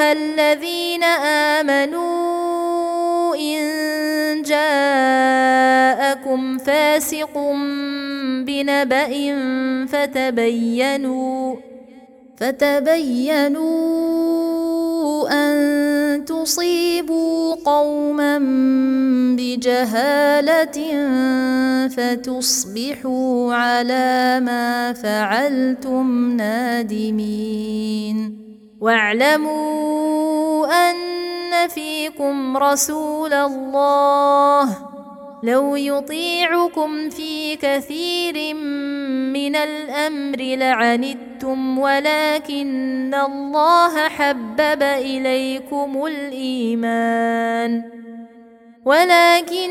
الذين آمنوا إن جاءكم فاسق بنبأ فتبينوا فتبينوا أن تصيبوا قوما بجهالة فتصبحوا على ما فعلتم نادمين. واعلموا ان فيكم رسول الله لو يطيعكم في كثير من الأمر لعنتم ولكن الله حبب إليكم الإيمان. ولكن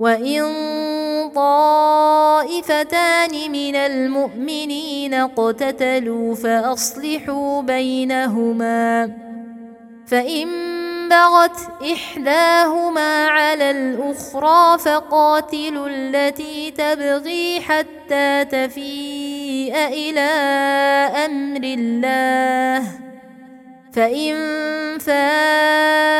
وان طائفتان من المؤمنين اقتتلوا فاصلحوا بينهما فان بغت احداهما على الاخرى فقاتلوا التي تبغي حتى تفيء إلى أمر الله فان فاءت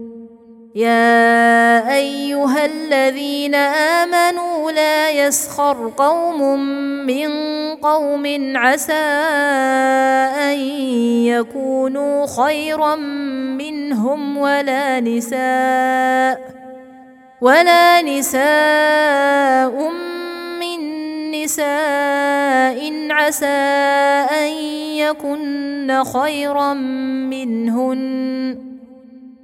يا أيها الذين آمنوا لا يسخر قوم من قوم عسى أن يكونوا خيرا منهم ولا نساء ولا نساء من نساء عسى أن يكن خيرا منهن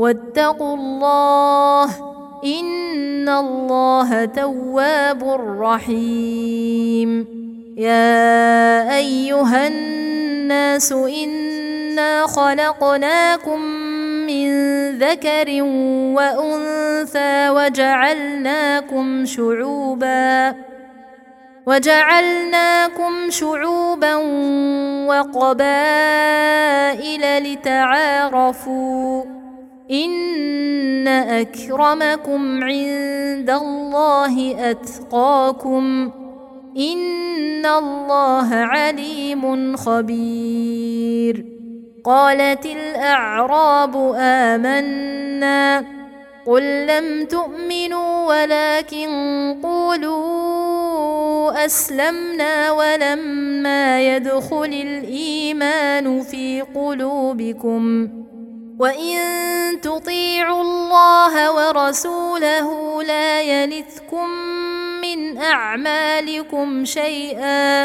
واتقوا الله إن الله تواب رحيم. يا أيها الناس إنا خلقناكم من ذكر وأنثى وجعلناكم شعوبا وجعلناكم شعوبا وقبائل لتعارفوا ان اكرمكم عند الله اتقاكم ان الله عليم خبير قالت الاعراب امنا قل لم تؤمنوا ولكن قولوا اسلمنا ولما يدخل الايمان في قلوبكم وان تطيعوا الله ورسوله لا يلثكم من اعمالكم شيئا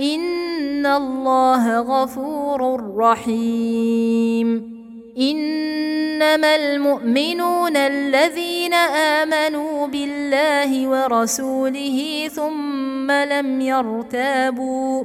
ان الله غفور رحيم انما المؤمنون الذين امنوا بالله ورسوله ثم لم يرتابوا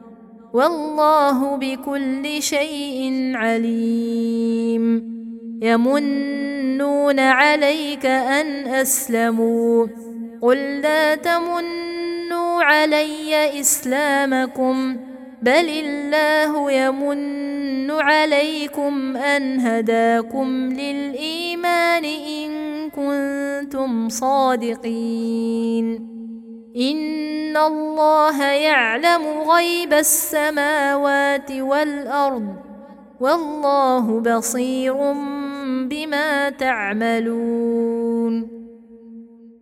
والله بكل شيء عليم. يمنون عليك أن أسلموا. قل لا تمنوا علي إسلامكم. بل الله يمن عليكم أن هداكم للإيمان إن كنتم صادقين. ان الله يعلم غيب السماوات والارض والله بصير بما تعملون